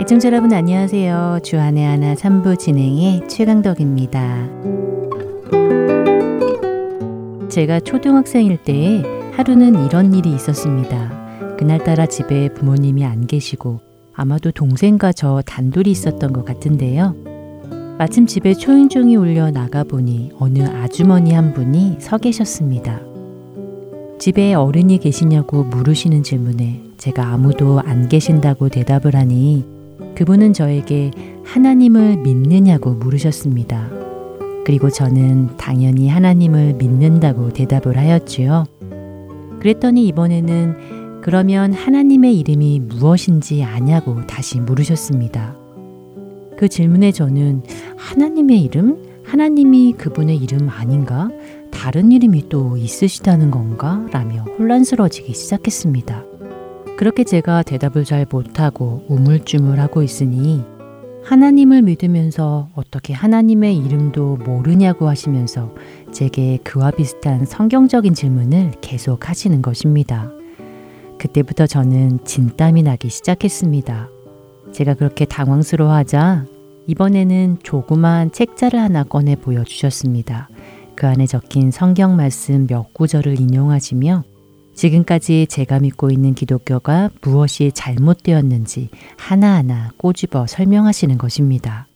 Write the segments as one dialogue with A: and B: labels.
A: 애청자 여러분 안녕하세요. 주안의 하나 3부 진행의 최강덕입니다. 제가 초등학생일 때 하루는 이런 일이 있었습니다. 그날따라 집에 부모님이 안 계시고 아마도 동생과 저 단둘이 있었던 것 같은데요. 마침 집에 초인종이 울려 나가보니 어느 아주머니 한 분이 서 계셨습니다. 집에 어른이 계시냐고 물으시는 질문에 제가 아무도 안 계신다고 대답을 하니 그분은 저에게 하나님을 믿느냐고 물으셨습니다. 그리고 저는 당연히 하나님을 믿는다고 대답을 하였지요. 그랬더니 이번에는 그러면 하나님의 이름이 무엇인지 아냐고 다시 물으셨습니다. 그 질문에 저는 하나님의 이름? 하나님이 그분의 이름 아닌가? 다른 이름이 또 있으시다는 건가? 라며 혼란스러워지기 시작했습니다. 그렇게 제가 대답을 잘 못하고 우물쭈물하고 있으니 하나님을 믿으면서 어떻게 하나님의 이름도 모르냐고 하시면서 제게 그와 비슷한 성경적인 질문을 계속 하시는 것입니다. 그때부터 저는 진땀이 나기 시작했습니다. 제가 그렇게 당황스러워하자 이번에는 조그만 책자를 하나 꺼내 보여주셨습니다. 그 안에 적힌 성경 말씀 몇 구절을 인용하시며 지금까지 제가 믿고 있는 기독교가 무엇이 잘못되었는지 하나하나 꼬집어 설명하시는 것입니다.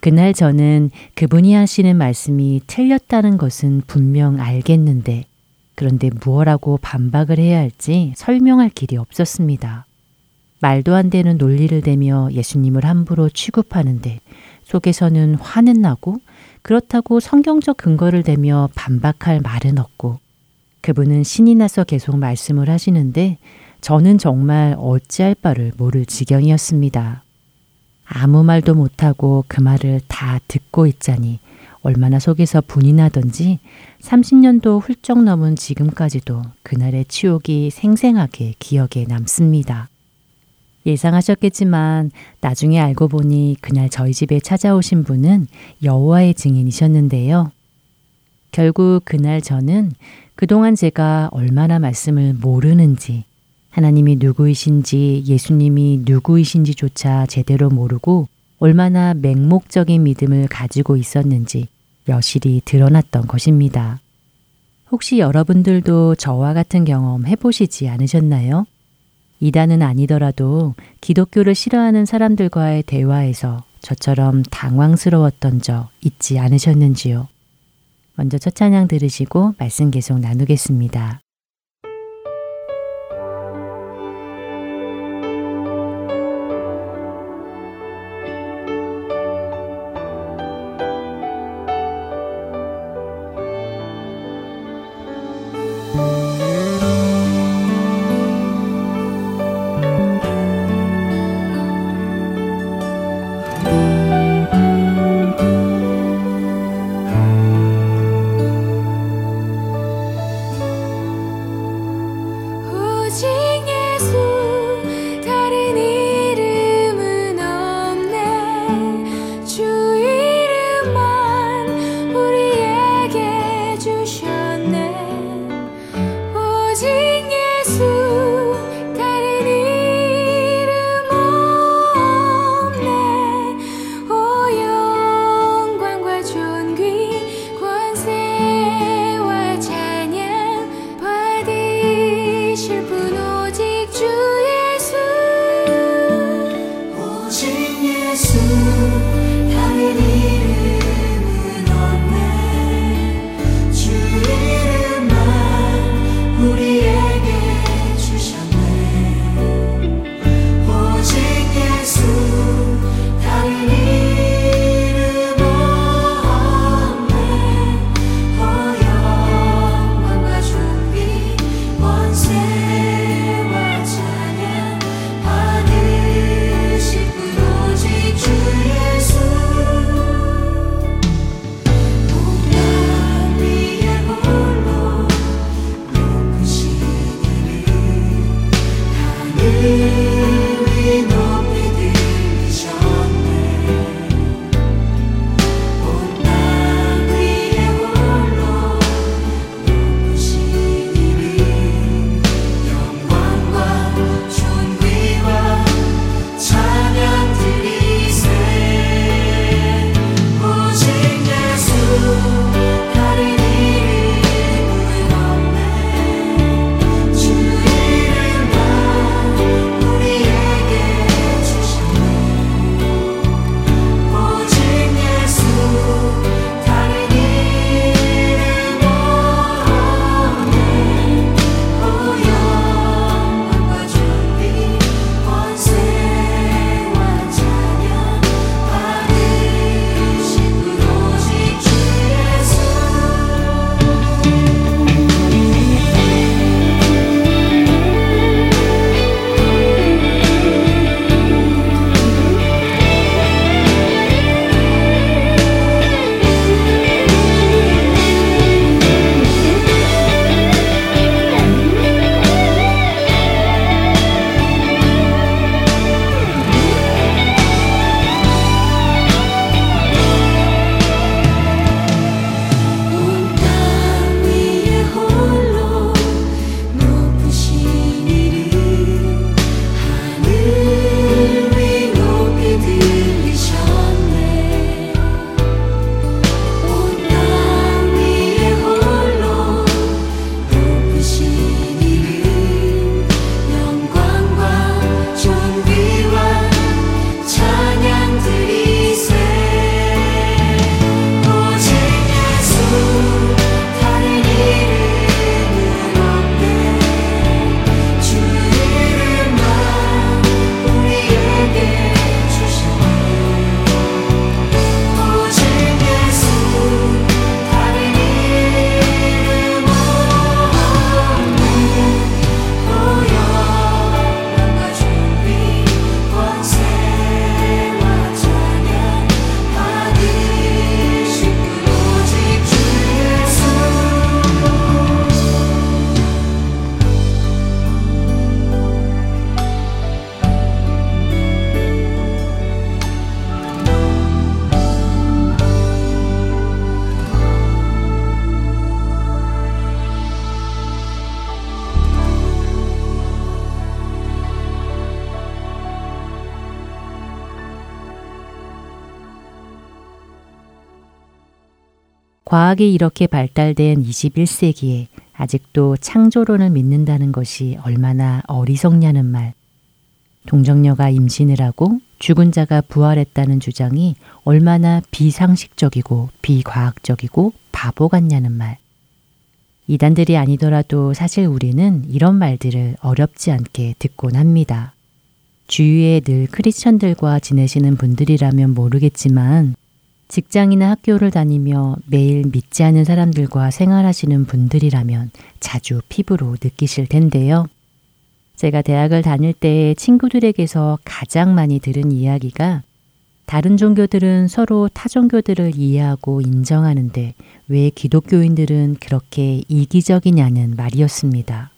A: 그날 저는 그분이 하시는 말씀이 틀렸다는 것은 분명 알겠는데 그런데 무엇라고 반박을 해야 할지 설명할 길이 없었습니다. 말도 안 되는 논리를 대며 예수님을 함부로 취급하는데 속에서는 화는 나고 그렇다고 성경적 근거를 대며 반박할 말은 없고 그분은 신이 나서 계속 말씀을 하시는데 저는 정말 어찌할 바를 모를 지경이었습니다. 아무 말도 못하고 그 말을 다 듣고 있자니 얼마나 속에서 분이 나던지 30년도 훌쩍 넘은 지금까지도 그날의 치욕이 생생하게 기억에 남습니다. 예상하셨겠지만 나중에 알고 보니 그날 저희 집에 찾아오신 분은 여호와의 증인이셨는데요. 결국 그날 저는 그동안 제가 얼마나 말씀을 모르는지 하나님이 누구이신지 예수님이 누구이신지조차 제대로 모르고 얼마나 맹목적인 믿음을 가지고 있었는지 여실히 드러났던 것입니다. 혹시 여러분들도 저와 같은 경험 해보시지 않으셨나요? 이단은 아니더라도 기독교를 싫어하는 사람들과의 대화에서 저처럼 당황스러웠던 적 있지 않으셨는지요? 먼저 첫 찬양 들으시고 말씀 계속 나누겠습니다. 과학이 이렇게 발달된 21세기에 아직도 창조론을 믿는다는 것이 얼마나 어리석냐는 말. 동정녀가 임신을 하고 죽은 자가 부활했다는 주장이 얼마나 비상식적이고 비과학적이고 바보 같냐는 말. 이단들이 아니더라도 사실 우리는 이런 말들을 어렵지 않게 듣곤 합니다. 주위에 늘 크리스천들과 지내시는 분들이라면 모르겠지만 직장이나 학교를 다니며 매일 믿지 않는 사람들과 생활하시는 분들이라면 자주 피부로 느끼실 텐데요. 제가 대학을 다닐 때 친구들에게서 가장 많이 들은 이야기가 다른 종교들은 서로 타 종교들을 이해하고 인정하는데 왜 기독교인들은 그렇게 이기적이냐는 말이었습니다.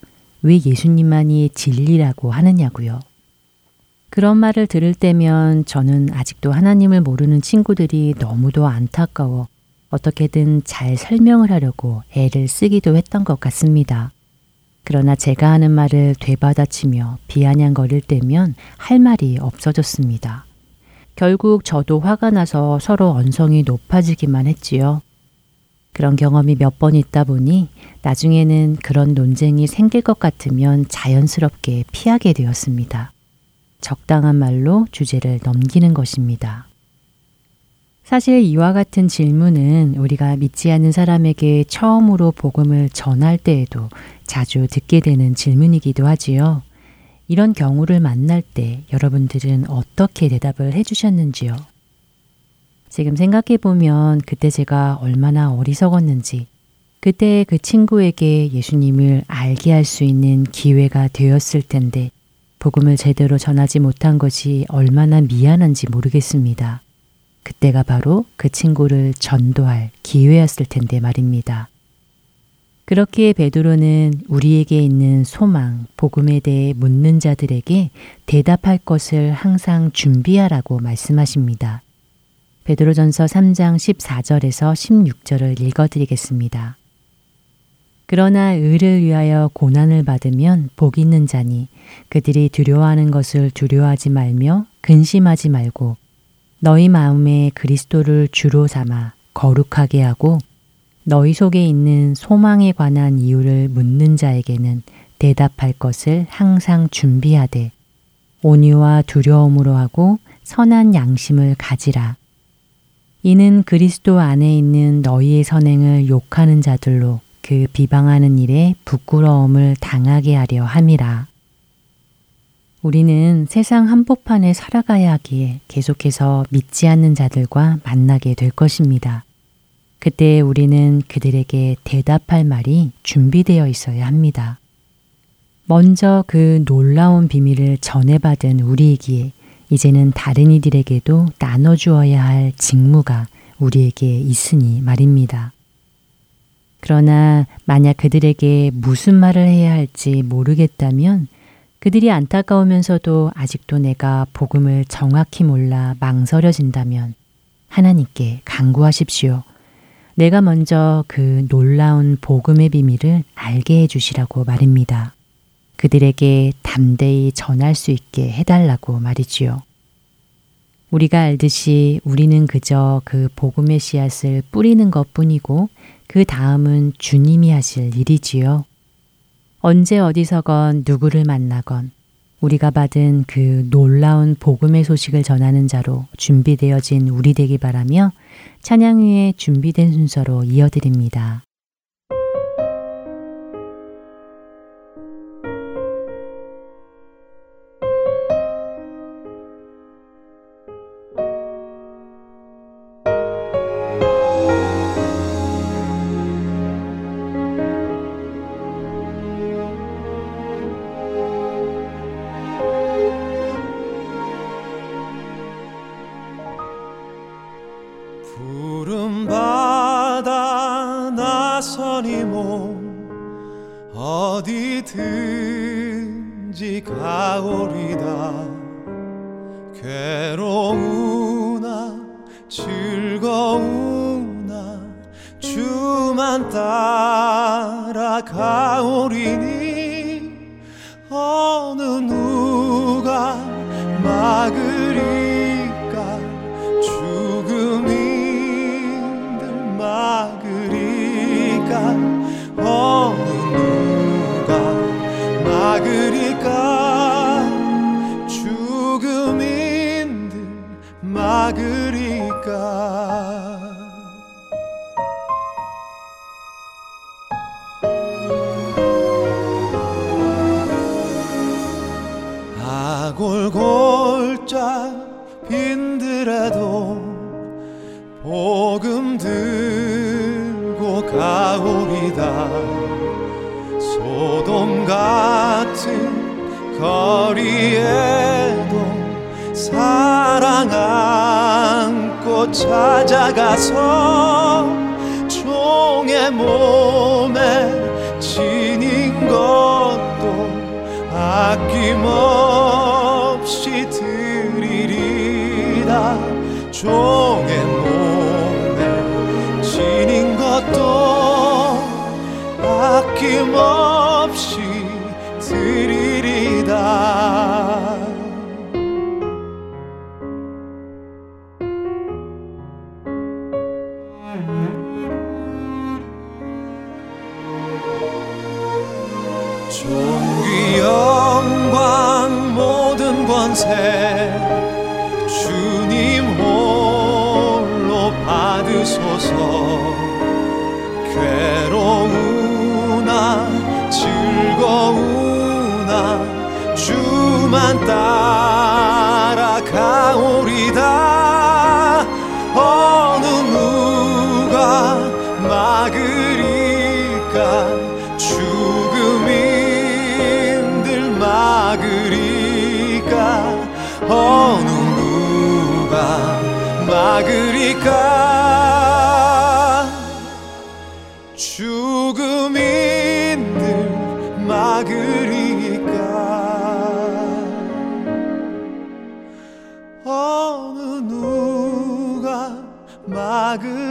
A: 왜 예수님만이 진리라고 하느냐고요. 그런 말을 들을 때면 저는 아직도 하나님을 모르는 친구들이 너무도 안타까워 어떻게든 잘 설명을 하려고 애를 쓰기도 했던 것 같습니다. 그러나 제가 하는 말을 되받아치며 비아냥거릴 때면 할 말이 없어졌습니다. 결국 저도 화가 나서 서로 언성이 높아지기만 했지요. 그런 경험이 몇 번 있다 보니 나중에는 그런 논쟁이 생길 것 같으면 자연스럽게 피하게 되었습니다. 적당한 말로 주제를 넘기는 것입니다. 사실 이와 같은 질문은 우리가 믿지 않는 사람에게 처음으로 복음을 전할 때에도 자주 듣게 되는 질문이기도 하지요. 이런 경우를 만날 때 여러분들은 어떻게 대답을 해주셨는지요? 지금 생각해 보면 그때 제가 얼마나 어리석었는지, 그때 그 친구에게 예수님을 알게 할 수 있는 기회가 되었을 텐데, 복음을 제대로 전하지 못한 것이 얼마나 미안한지 모르겠습니다. 그때가 바로 그 친구를 전도할 기회였을 텐데 말입니다. 그렇기에 베드로는 우리에게 있는 소망, 복음에 대해 묻는 자들에게 대답할 것을 항상 준비하라고 말씀하십니다. 베드로전서 3장 14절에서 16절을 읽어 드리겠습니다. 그러나 의를 위하여 고난을 받으면 복 있는 자니 그들이 두려워하는 것을 두려워하지 말며 근심하지 말고 너희 마음에 그리스도를 주로 삼아 거룩하게 하고 너희 속에 있는 소망에 관한 이유를 묻는 자에게는 대답할 것을 항상 준비하되 온유와 두려움으로 하고 선한 양심을 가지라. 이는 그리스도 안에 있는 너희의 선행을 욕하는 자들로 그 비방하는 일에 부끄러움을 당하게 하려 함이라. 우리는 세상 한복판에 살아가야 하기에 계속해서 믿지 않는 자들과 만나게 될 것입니다. 그때 우리는 그들에게 대답할 말이 준비되어 있어야 합니다. 먼저 그 놀라운 비밀을 전해받은 우리이기에 이제는 다른 이들에게도 나눠주어야 할 직무가 우리에게 있으니 말입니다. 그러나 만약 그들에게 무슨 말을 해야 할지 모르겠다면 그들이 안타까우면서도 아직도 내가 복음을 정확히 몰라 망설여진다면 하나님께 강구하십시오. 내가 먼저 그 놀라운 복음의 비밀을 알게 해주시라고 말입니다. 그들에게 담대히 전할 수 있게 해달라고 말이지요. 우리가 알듯이 우리는 그저 그 복음의 씨앗을 뿌리는 것 뿐이고 그 다음은 주님이 하실 일이지요. 언제 어디서건 누구를 만나건 우리가 받은 그 놀라운 복음의 소식을 전하는 자로 준비되어진 우리 되기 바라며 찬양 위에 준비된 순서로 이어드립니다.
B: 같은 거리에도 사랑 안고 찾아가서 종의 몸에 지닌 것도 아낌없이 드리리다. 종의 몸에 지닌 것도 아낌없이 막으리까? 죽음 힘들 막으리까? 어느 누가 막으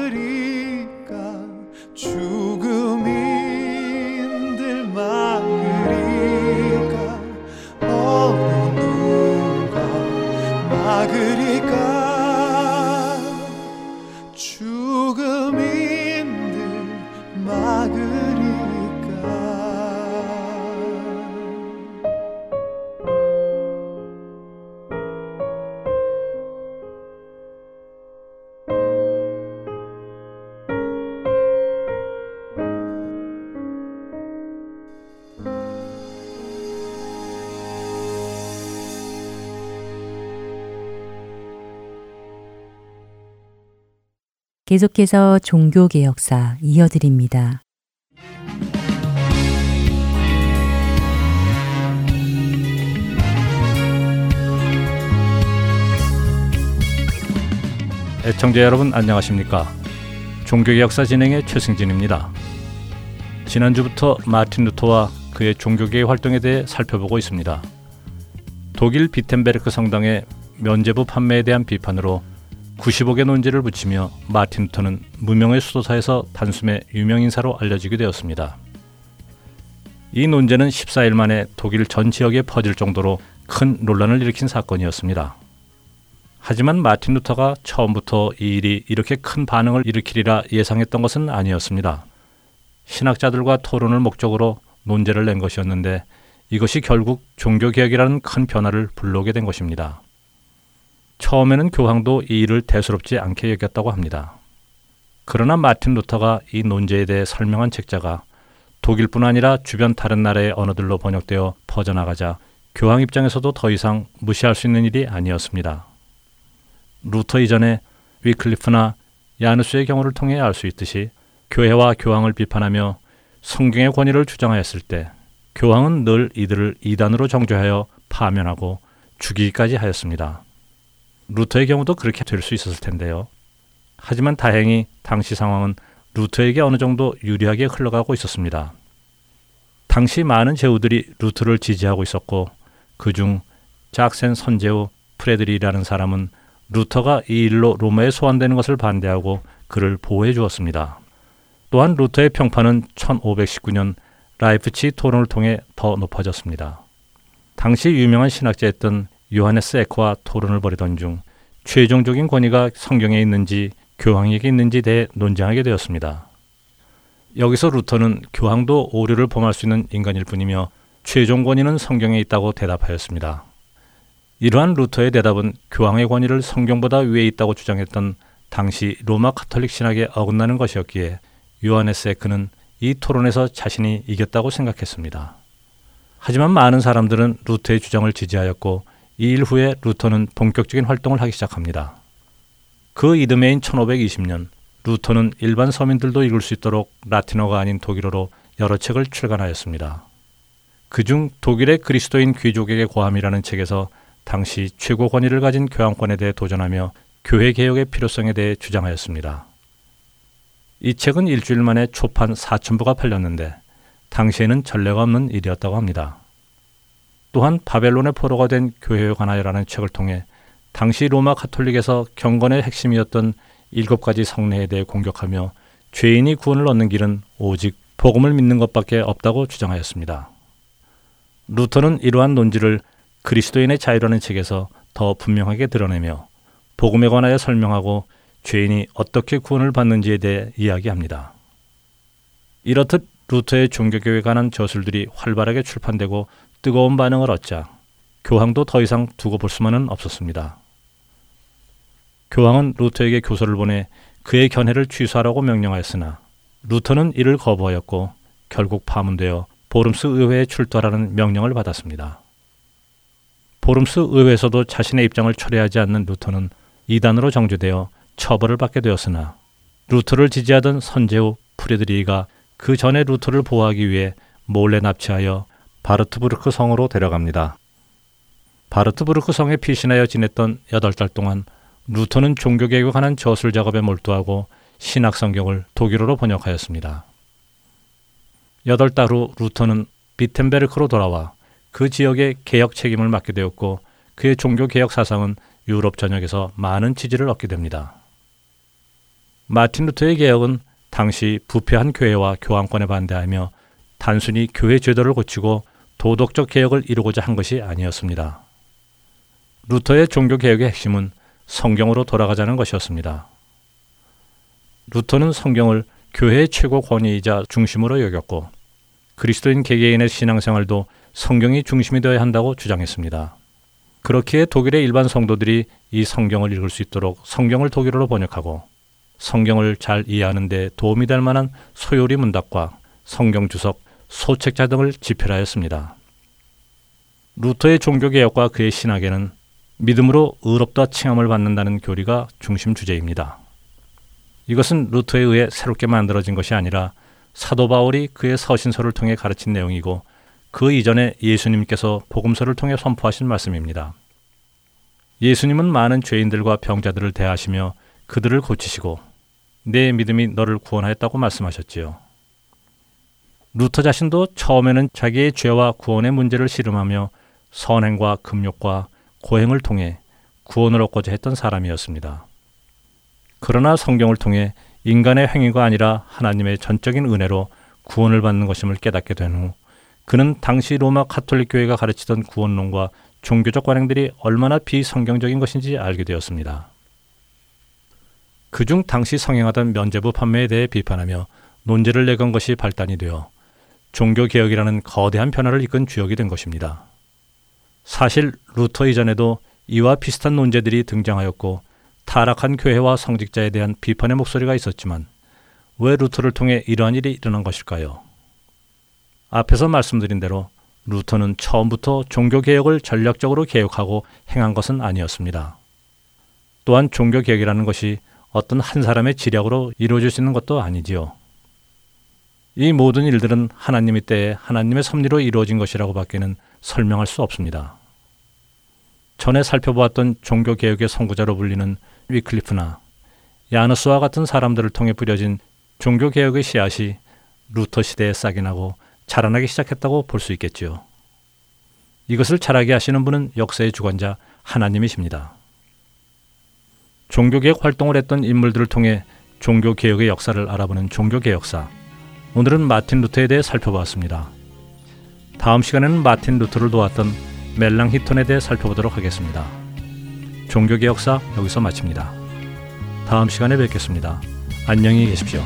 A: 계속해서 종교개혁사 이어드립니다.
C: 애청자 여러분 안녕하십니까? 종교개혁사 진행의 최승진입니다. 지난주부터 마틴 루터와 그의 종교계의 활동에 대해 살펴보고 있습니다. 독일 비텐베르크 성당의 면제부 판매에 대한 비판으로 95개 논제를 붙이며 마틴 루터는 무명의 수도사에서 단숨에 유명인사로 알려지게 되었습니다. 이 논제는 14일 만에 독일 전 지역에 퍼질 정도로 큰 논란을 일으킨 사건이었습니다. 하지만 마틴 루터가 처음부터 이 일이 이렇게 큰 반응을 일으키리라 예상했던 것은 아니었습니다. 신학자들과 토론을 목적으로 논제를 낸 것이었는데 이것이 결국 종교개혁이라는 큰 변화를 불러오게 된 것입니다. 처음에는 교황도 이 일을 대수롭지 않게 여겼다고 합니다. 그러나 마틴 루터가 이 논제에 대해 설명한 책자가 독일뿐 아니라 주변 다른 나라의 언어들로 번역되어 퍼져나가자 교황 입장에서도 더 이상 무시할 수 있는 일이 아니었습니다. 루터 이전에 위클리프나 얀 후스의 경우를 통해 알 수 있듯이 교회와 교황을 비판하며 성경의 권위를 주장하였을 때 교황은 늘 이들을 이단으로 정죄하여 파면하고 죽이기까지 하였습니다. 루터의 경우도 그렇게 될 수 있었을 텐데요. 하지만 다행히 당시 상황은 루터에게 어느 정도 유리하게 흘러가고 있었습니다. 당시 많은 제후들이 루터를 지지하고 있었고 그중 작센 선제후 프레드리라는 사람은 루터가 이 일로 로마에 소환되는 것을 반대하고 그를 보호해 주었습니다. 또한 루터의 평판은 1519년 라이프치히 토론을 통해 더 높아졌습니다. 당시 유명한 신학자였던 요하네스 에크와 토론을 벌이던 중 최종적인 권위가 성경에 있는지 교황에게 있는지 대해 논쟁하게 되었습니다. 여기서 루터는 교황도 오류를 범할 수 있는 인간일 뿐이며 최종 권위는 성경에 있다고 대답하였습니다. 이러한 루터의 대답은 교황의 권위를 성경보다 위에 있다고 주장했던 당시 로마 카톨릭 신학에 어긋나는 것이었기에 요하네스 에크는 이 토론에서 자신이 이겼다고 생각했습니다. 하지만 많은 사람들은 루터의 주장을 지지하였고 이 일 후에 루터는 본격적인 활동을 하기 시작합니다. 그 이듬해인 1520년 루터는 일반 서민들도 읽을 수 있도록 라틴어가 아닌 독일어로 여러 책을 출간하였습니다. 그중 독일의 그리스도인 귀족에게 고함이라는 책에서 당시 최고 권위를 가진 교황권에 대해 도전하며 교회 개혁의 필요성에 대해 주장하였습니다. 이 책은 일주일 만에 초판 4천부가 팔렸는데 당시에는 전례가 없는 일이었다고 합니다. 또한 바벨론의 포로가 된 교회에 관하여라는 책을 통해 당시 로마 카톨릭에서 경건의 핵심이었던 일곱 가지 성례에 대해 공격하며 죄인이 구원을 얻는 길은 오직 복음을 믿는 것밖에 없다고 주장하였습니다. 루터는 이러한 논지를 그리스도인의 자유라는 책에서 더 분명하게 드러내며 복음에 관하여 설명하고 죄인이 어떻게 구원을 받는지에 대해 이야기합니다. 이렇듯 루터의 종교교회에 관한 저술들이 활발하게 출판되고 뜨거운 반응을 얻자 교황도 더 이상 두고 볼 수만은 없었습니다. 교황은 루터에게 교서를 보내 그의 견해를 취소하라고 명령하였으나 루터는 이를 거부하였고 결국 파문되어 보름스 의회에 출두하라는 명령을 받았습니다. 보름스 의회에서도 자신의 입장을 철회하지 않는 루터는 이단으로 정죄되어 처벌을 받게 되었으나 루터를 지지하던 선제후 프레드리히가 그 전에 루터를 보호하기 위해 몰래 납치하여 바르트부르크 성으로 데려갑니다. 바르트부르크 성에 피신하여 지냈던 8달 동안 루터는 종교개혁에 관한 저술 작업에 몰두하고 신학 성경을 독일어로 번역하였습니다. 8달 후 루터는 비텐베르크로 돌아와 그 지역의 개혁 책임을 맡게 되었고 그의 종교 개혁 사상은 유럽 전역에서 많은 지지를 얻게 됩니다. 마틴 루터의 개혁은 당시 부패한 교회와 교황권에 반대하며 단순히 교회 제도를 고치고 도덕적 개혁을 이루고자 한 것이 아니었습니다. 루터의 종교 개혁의 핵심은 성경으로 돌아가자는 것이었습니다. 루터는 성경을 교회의 최고 권위이자 중심으로 여겼고 그리스도인 개개인의 신앙생활도 성경이 중심이 되어야 한다고 주장했습니다. 그렇기에 독일의 일반 성도들이 이 성경을 읽을 수 있도록 성경을 독일어로 번역하고 성경을 잘 이해하는 데 도움이 될 만한 소요리 문답과 성경 주석, 소책자 등을 집필하였습니다. 루터의 종교개혁과 그의 신학에는 믿음으로 의롭다 칭함을 받는다는 교리가 중심 주제입니다. 이것은 루터에 의해 새롭게 만들어진 것이 아니라 사도 바울이 그의 서신서를 통해 가르친 내용이고 그 이전에 예수님께서 복음서를 통해 선포하신 말씀입니다. 예수님은 많은 죄인들과 병자들을 대하시며 그들을 고치시고 네 믿음이 너를 구원하였다고 말씀하셨지요. 루터 자신도 처음에는 자기의 죄와 구원의 문제를 씨름하며 선행과 금욕과 고행을 통해 구원을 얻고자 했던 사람이었습니다. 그러나 성경을 통해 인간의 행위가 아니라 하나님의 전적인 은혜로 구원을 받는 것임을 깨닫게 된 후 그는 당시 로마 카톨릭 교회가 가르치던 구원론과 종교적 관행들이 얼마나 비성경적인 것인지 알게 되었습니다. 그중 당시 성행하던 면제부 판매에 대해 비판하며 논제를 내건 것이 발단이 되어 종교 개혁이라는 거대한 변화를 이끈 주역이 된 것입니다. 사실 루터 이전에도 이와 비슷한 논제들이 등장하였고 타락한 교회와 성직자에 대한 비판의 목소리가 있었지만 왜 루터를 통해 이러한 일이 일어난 것일까요? 앞에서 말씀드린 대로 루터는 처음부터 종교개혁을 전략적으로 개혁하고 행한 것은 아니었습니다. 또한 종교개혁이라는 것이 어떤 한 사람의 지략으로 이루어질 수 있는 것도 아니지요. 이 모든 일들은 하나님의 때에 하나님의 섭리로 이루어진 것이라고 밖에는 설명할 수 없습니다. 전에 살펴보았던 종교개혁의 선구자로 불리는 위클리프나 야누스와 같은 사람들을 통해 뿌려진 종교개혁의 씨앗이 루터 시대에 싹이 나고 자라나기 시작했다고 볼 수 있겠지요. 이것을 자라게 하시는 분은 역사의 주관자 하나님이십니다. 종교개혁 활동을 했던 인물들을 통해 종교개혁의 역사를 알아보는 종교개혁사. 오늘은 마틴 루터에 대해 살펴보았습니다. 다음 시간에는 마틴 루터를 도왔던 멜란히톤에 대해 살펴보도록 하겠습니다. 종교개혁사 여기서 마칩니다. 다음 시간에 뵙겠습니다. 안녕히 계십시오.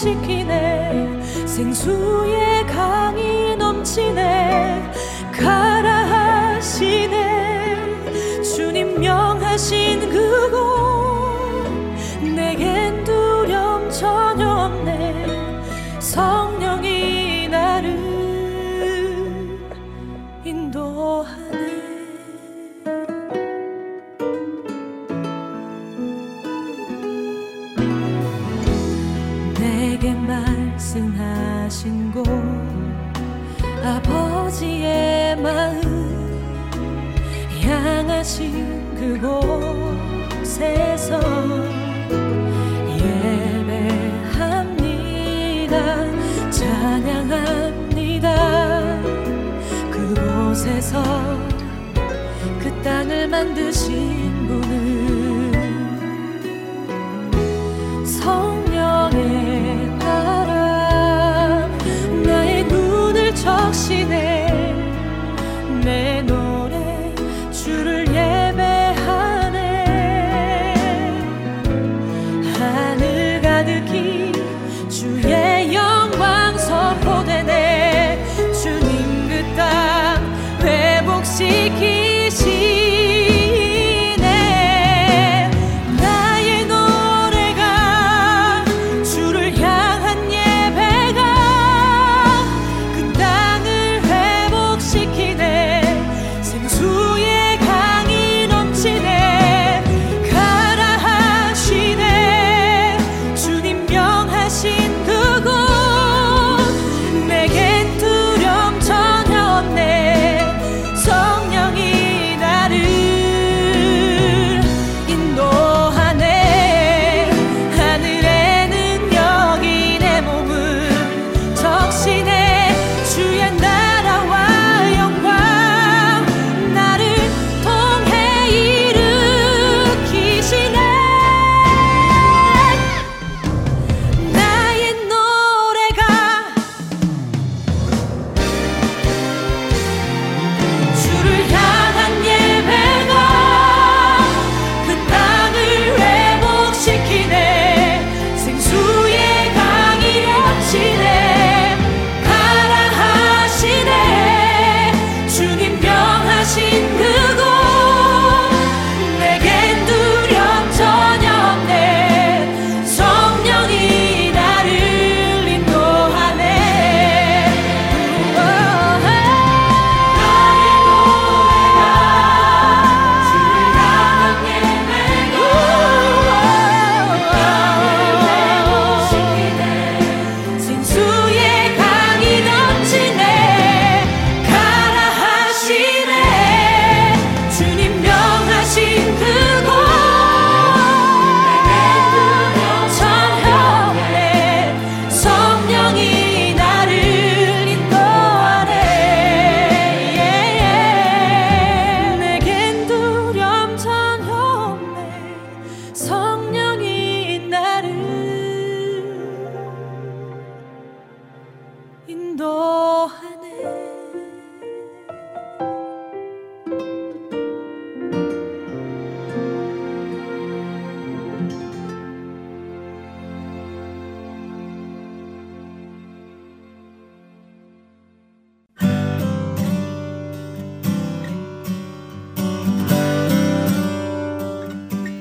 D: 시키네. 생수의 강이 넘치네. 만드신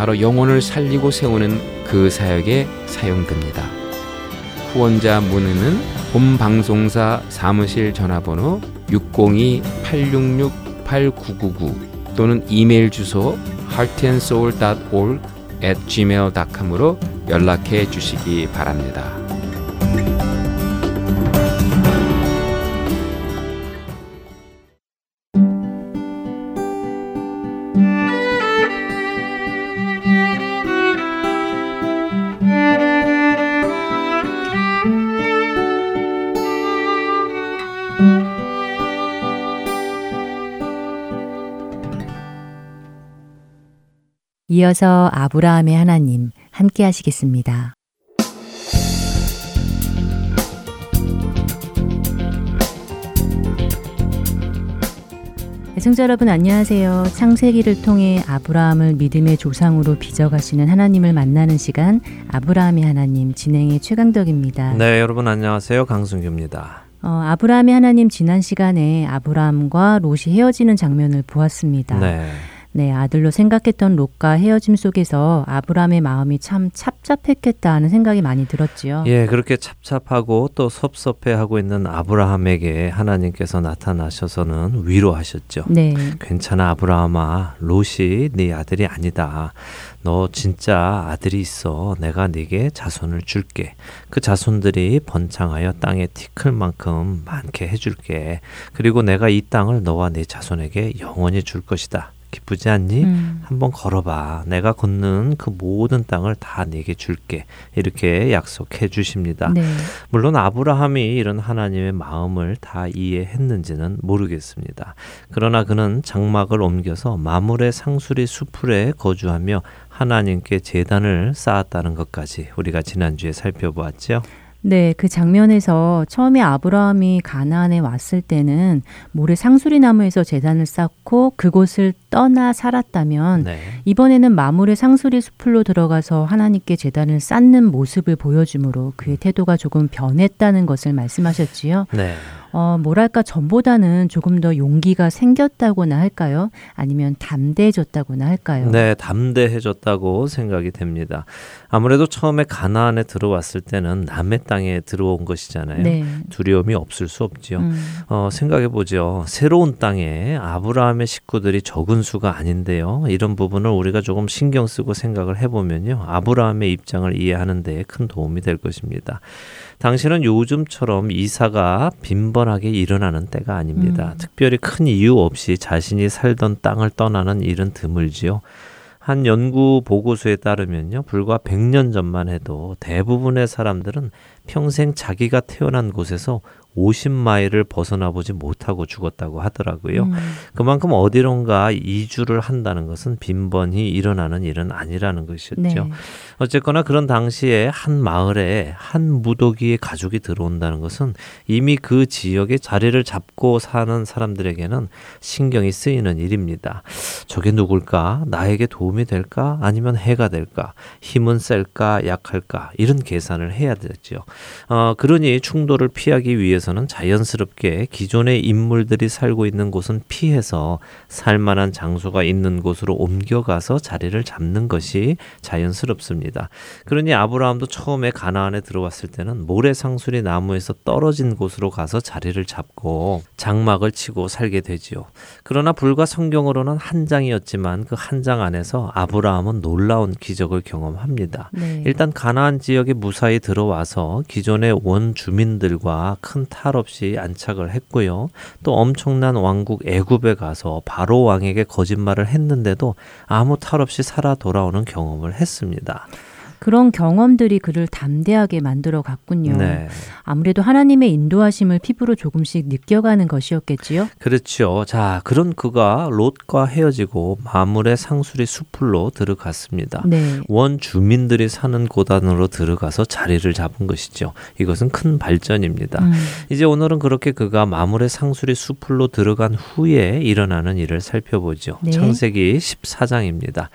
E: 바로 영혼을 살리고 세우는 그 사역에 사용됩니다. 후원자 문의는 본 방송사 사무실 전화번호 602-866-8999 또는 이메일 주소 heartandsoul.org at gmail.com으로 연락해 주시기 바랍니다.
A: 이어서 아브라함의 하나님 함께 하시겠습니다. 애청자 여러분 안녕하세요. 창세기를 통해 아브라함을 믿음의 조상으로 빚어가시는 하나님을 만나는 시간 아브라함의 하나님 진행의 최강덕입니다.
F: 네, 여러분 안녕하세요. 강승규입니다.
A: 어, 아브라함의 하나님 지난 시간에 아브라함과 롯이 헤어지는 장면을 보았습니다.
F: 네.
A: 네, 아들로 생각했던 롯과 헤어짐 속에서 아브라함의 마음이 참 찹찹했겠다 하는 생각이 많이 들었지요.
F: 예, 그렇게 찹찹하고 또 섭섭해하고 있는 아브라함에게 하나님께서 나타나셔서는 위로하셨죠.
A: 네.
F: 괜찮아 아브라함아, 롯이 네 아들이 아니다. 너 진짜 아들이 있어. 내가 네게 자손을 줄게. 그 자손들이 번창하여 땅에 티클 만큼 많게 해줄게. 그리고 내가 이 땅을 너와 네 자손에게 영원히 줄 것이다. 기쁘지 않니?
A: 음.
F: 한번 걸어봐. 내가 걷는 그 모든 땅을 다 네게 줄게. 이렇게 약속해 주십니다.
A: 네.
F: 물론 아브라함이 이런 하나님의 마음을 다 이해했는지는 모르겠습니다. 그러나 그는 장막을 옮겨서 마물의 상수리 수풀에 거주하며 하나님께 제단을 쌓았다는 것까지 우리가 지난주에 살펴보았죠.
A: 네, 그 장면에서 처음에 아브라함이 가나안에 왔을 때는 모래 상수리 나무에서 재단을 쌓고 그곳을 떠나 살았다면
F: 네.
A: 이번에는 마물의 상수리 숲으로 들어가서 하나님께 재단을 쌓는 모습을 보여주므로 그의 태도가 조금 변했다는 것을 말씀하셨지요.
F: 네.
A: 어, 뭐랄까 전보다는 조금 더 용기가 생겼다고나 할까요? 아니면 담대해졌다고나 할까요?
F: 네, 담대해졌다고 생각이 됩니다. 아무래도 처음에 가나안에 들어왔을 때는 남의 땅에 들어온 것이잖아요.
A: 네.
F: 두려움이 없을 수 없지요.
A: 음,
F: 어, 생각해 보죠. 새로운 땅에 아브라함의 식구들이 적은 수가 아닌데요. 이런 부분을 우리가 조금 신경 쓰고 생각을 해보면요. 아브라함의 입장을 이해하는 데 큰 도움이 될 것입니다. 당시는 요즘처럼 이사가 빈번하게 일어나는 때가 아닙니다.
A: 음.
F: 특별히 큰 이유 없이 자신이 살던 땅을 떠나는 일은 드물지요. 한 연구 보고서에 따르면요. 불과 100년 전만 해도 대부분의 사람들은 평생 자기가 태어난 곳에서 50마일을 벗어나 보지 못하고 죽었다고 하더라고요.
A: 음,
F: 그만큼 어디론가 이주를 한다는 것은 빈번히 일어나는 일은 아니라는 것이었죠.
A: 네.
F: 어쨌거나 그런 당시에 한 마을에 한 무더기의 가족이 들어온다는 것은 이미 그 지역에 자리를 잡고 사는 사람들에게는 신경이 쓰이는 일입니다. 저게 누굴까? 나에게 도움이 될까? 아니면 해가 될까? 힘은 셀까? 약할까? 이런 계산을 해야 되죠. 어, 그러니 충돌을 피하기 위해서는 자연스럽게 기존의 인물들이 살고 있는 곳은 피해서 살만한 장소가 있는 곳으로 옮겨가서 자리를 잡는 것이 자연스럽습니다. 그러니 아브라함도 처음에 가나안에 들어왔을 때는 모래상수리 나무에서 떨어진 곳으로 가서 자리를 잡고 장막을 치고 살게 되지요. 그러나 불과 성경으로는 한 장이었지만 그 한 장 안에서 아브라함은 놀라운 기적을 경험합니다.
A: 네.
F: 일단 가나안 지역에 무사히 들어와서 기존의 원 주민들과 큰 탈 없이 안착을 했고요. 또 엄청난 왕국 애굽에 가서 바로 왕에게 거짓말을 했는데도 아무 탈 없이 살아 돌아오는 경험을 했습니다.
A: 그런 경험들이 그를 담대하게 만들어 갔군요.
F: 네.
A: 아무래도 하나님의 인도하심을 피부로 조금씩 느껴가는 것이었겠지요.
F: 그렇죠. 자, 그런 그가 롯과 헤어지고 마물의 상수리 수풀로 들어갔습니다.
A: 네.
F: 원 주민들이 사는 고단으로 들어가서 자리를 잡은 것이죠. 이것은 큰 발전입니다.
A: 음,
F: 이제 오늘은 그렇게 그가 마물의 상수리 수풀로 들어간 후에 일어나는 일을 살펴보죠.
A: 네.
F: 창세기 14장입니다.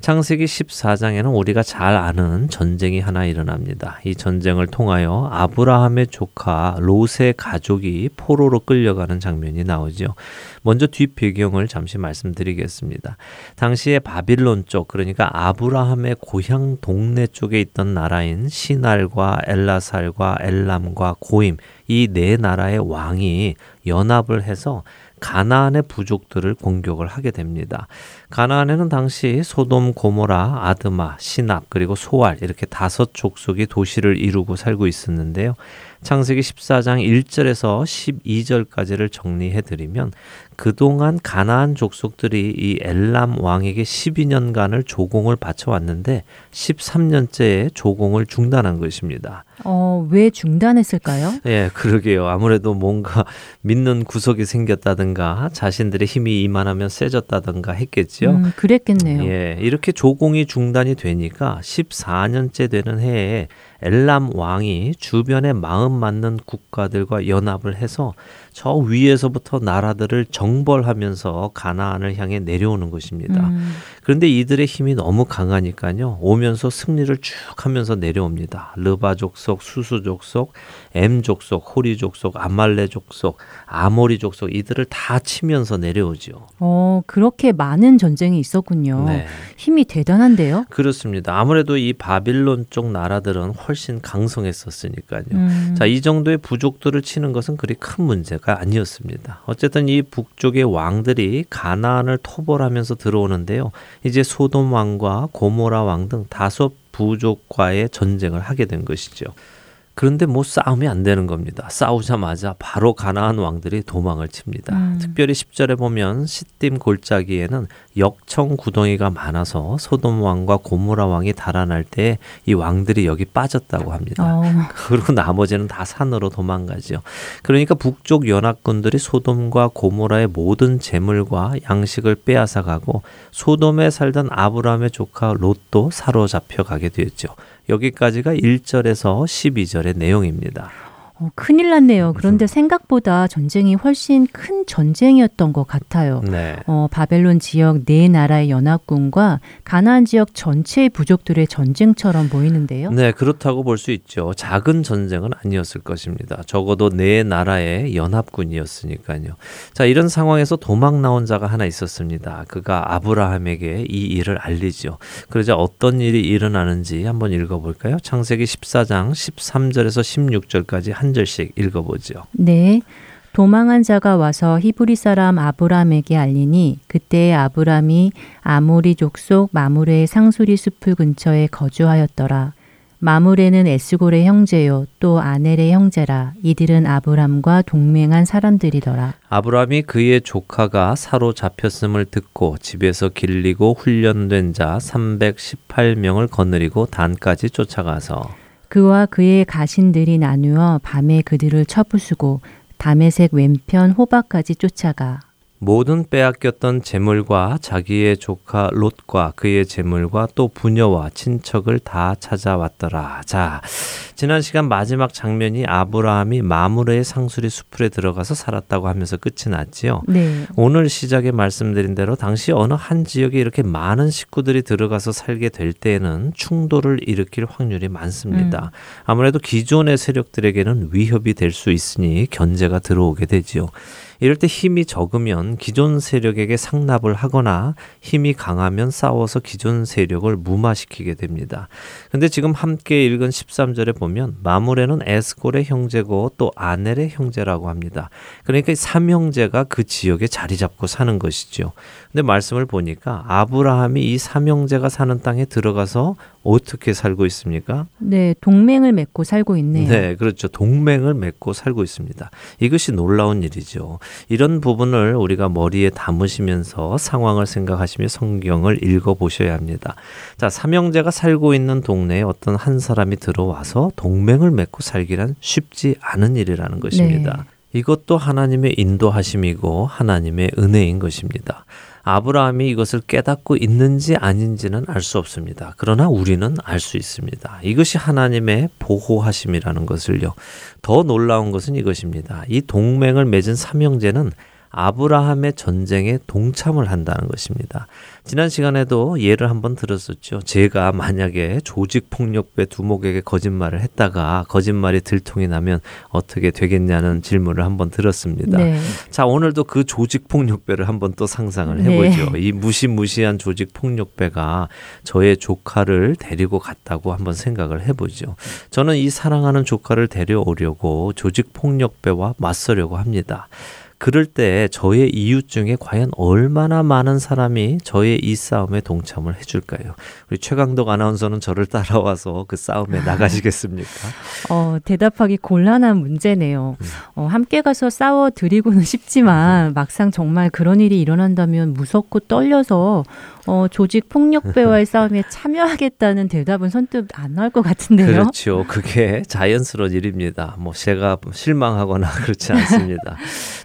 F: 창세기 14장에는 우리가 잘 아는 전쟁이 하나 일어납니다. 이 전쟁을 통하여 아브라함의 조카 롯의 가족이 포로로 끌려가는 장면이 나오죠. 먼저 뒷 배경을 잠시 말씀드리겠습니다. 당시에 바빌론 쪽 그러니까 아브라함의 고향 동네 쪽에 있던 나라인 시날과 엘라살과 엘람과 고임 이 네 나라의 왕이 연합을 해서 가나안의 부족들을 공격을 하게 됩니다. 가나안에는 당시 소돔, 고모라, 아드마, 시납 그리고 소알 이렇게 다섯 족속이 도시를 이루고 살고 있었는데요. 창세기 14장 1절에서 12절까지를 정리해 드리면 그동안 가나안 족속들이 이 엘람 왕에게 12년간을 조공을 바쳐 왔는데 13년째에 조공을 중단한 것입니다.
A: 어, 왜 중단했을까요?
F: 예, 그러게요. 아무래도 뭔가 믿는 구석이 생겼다든가 자신들의 힘이 이만하면 세졌다든가 했겠지요.
A: 음, 그랬겠네요.
F: 예, 이렇게 조공이 중단이 되니까 14년째 되는 해에 엘람 왕이 주변에 마음 맞는 국가들과 연합을 해서 저 위에서부터 나라들을 정벌하면서 가나안을 향해 내려오는 것입니다.
A: 음,
F: 그런데 이들의 힘이 너무 강하니까요. 오면서 승리를 쭉 하면서 내려옵니다. 르바 족속, 수수 족속, 엠 족속, 호리 족속, 아말레 족속, 아모리 족속 이들을 다 치면서 내려오죠.
A: 어, 그렇게 많은 전쟁이 있었군요.
F: 네.
A: 힘이 대단한데요.
F: 그렇습니다. 아무래도 이 바빌론 쪽 나라들은 훨씬 강성했었으니까요.
A: 음,
F: 자, 이 정도의 부족들을 치는 것은 그리 큰 문제가 아니었습니다. 어쨌든 이 북쪽의 왕들이 가나안을 토벌하면서 들어오는데요. 이제 소돔 왕과 고모라 왕 등 다섯 부족과의 전쟁을 하게 된 것이죠. 그런데 뭐 싸움이 안 되는 겁니다. 싸우자마자 바로 가나안 왕들이 도망을 칩니다.
A: 음.
F: 특별히 10절에 보면 시딤 골짜기에는 역청 구덩이가 많아서 소돔 왕과 고모라 왕이 달아날 때 이 왕들이 여기 빠졌다고 합니다.
A: 어,
F: 그리고 나머지는 다 산으로 도망가죠. 그러니까 북쪽 연합군들이 소돔과 고모라의 모든 재물과 양식을 빼앗아 가고 소돔에 살던 아브라함의 조카 롯도 사로잡혀 가게 되었죠. 여기까지가 1절에서 12절의 내용입니다.
A: 어, 큰일 났네요. 그런데 생각보다 전쟁이 훨씬 큰 전쟁이었던 것 같아요.
F: 네.
A: 어, 바벨론 지역 네 나라의 연합군과 가나안 지역 전체의 부족들의 전쟁처럼 보이는데요.
F: 네, 그렇다고 볼 수 있죠. 작은 전쟁은 아니었을 것입니다. 적어도 네 나라의 연합군이었으니까요. 자, 이런 상황에서 도망 나온 자가 하나 있었습니다. 그가 아브라함에게 이 일을 알리죠. 그러자 어떤 일이 일어나는지 한번 읽어볼까요? 창세기 14장 13절에서 16절까지 한 절씩 읽어보죠.
A: 네. 도망한 자가 와서 히브리 사람 아브람에게 알리니 그때 아브람이 아모리 족속 마므레의 상수리 숲을 근처에 거주하였더라. 마므레는 에스골의 형제요 또 아넬의 형제라 이들은 아브람과 동맹한 사람들이더라.
F: 아브라함이 그의 조카가 사로잡혔음을 듣고 집에서 길리고 훈련된 자 318명을 거느리고 단까지 쫓아가서
A: 그와 그의 가신들이 나누어 밤에 그들을 쳐부수고 담에색 왼편 호박까지 쫓아가
F: 모든 빼앗겼던 재물과 자기의 조카 롯과 그의 재물과 또 부녀와 친척을 다 찾아왔더라. 자, 지난 시간 마지막 장면이 아브라함이 마므레의 상수리 수풀에 들어가서 살았다고 하면서 끝이 났지요.
A: 네.
F: 오늘 시작에 말씀드린 대로 당시 어느 한 지역에 이렇게 많은 식구들이 들어가서 살게 될 때에는 충돌을 일으킬 확률이 많습니다. 아무래도 기존의 세력들에게는 위협이 될 수 있으니 견제가 들어오게 되지요. 이럴 때 힘이 적으면 기존 세력에게 상납을 하거나 힘이 강하면 싸워서 기존 세력을 무마시키게 됩니다. 근데 지금 함께 읽은 13절에 보면 마무레는 에스골의 형제고 또 아넬의 형제라고 합니다. 그러니까 이 삼형제가 그 지역에 자리 잡고 사는 것이죠. 근데 말씀을 보니까 아브라함이 이 삼형제가 사는 땅에 들어가서 어떻게 살고 있습니까?
A: 네, 동맹을 맺고 살고 있네요.
F: 네, 그렇죠. 동맹을 맺고 살고 있습니다. 이것이 놀라운 일이죠. 이런 부분을 우리가 머리에 담으시면서 상황을 생각하시며 성경을 읽어 보셔야 합니다. 자, 삼형제가 살고 있는 동네에 어떤 한 사람이 들어와서 동맹을 맺고 살기란 쉽지 않은 일이라는 것입니다. 이것도 하나님의 인도하심이고 하나님의 은혜인 것입니다. 아브라함이 이것을 깨닫고 있는지 아닌지는 알 수 없습니다. 그러나 우리는 알 수 있습니다. 이것이 하나님의 보호하심이라는 것을요. 더 놀라운 것은 이것입니다. 이 동맹을 맺은 삼형제는 아브라함의 전쟁에 동참을 한다는 것입니다. 지난 시간에도 예를 한번 들었었죠. 제가 만약에 조직 폭력배 두목에게 거짓말을 했다가 거짓말이 들통이 나면 어떻게 되겠냐는 질문을 한번 들었습니다.
A: 네.
F: 자, 오늘도 그 조직 폭력배를 한번 또 상상을 해보죠. 이 무시무시한 조직 폭력배가 저의 조카를 데리고 갔다고 한번 생각을 해보죠. 저는 이 사랑하는 조카를 데려오려고 조직 폭력배와 맞서려고 합니다. 그럴 때 저의 이웃 중에 과연 얼마나 많은 사람이 저의 이 싸움에 동참을 해줄까요? 우리 최강덕 아나운서는 저를 따라와서 그 싸움에 나가시겠습니까?
A: 어, 대답하기 곤란한 문제네요. 어, 함께 가서 싸워 드리고는 싶지만 막상 정말 그런 일이 일어난다면 무섭고 떨려서 어, 조직 폭력배와의 싸움에 참여하겠다는 대답은 선뜻 안 나올 것 같은데요.
F: 그렇죠. 그게 자연스러운 일입니다. 뭐 제가 실망하거나 그렇지 않습니다.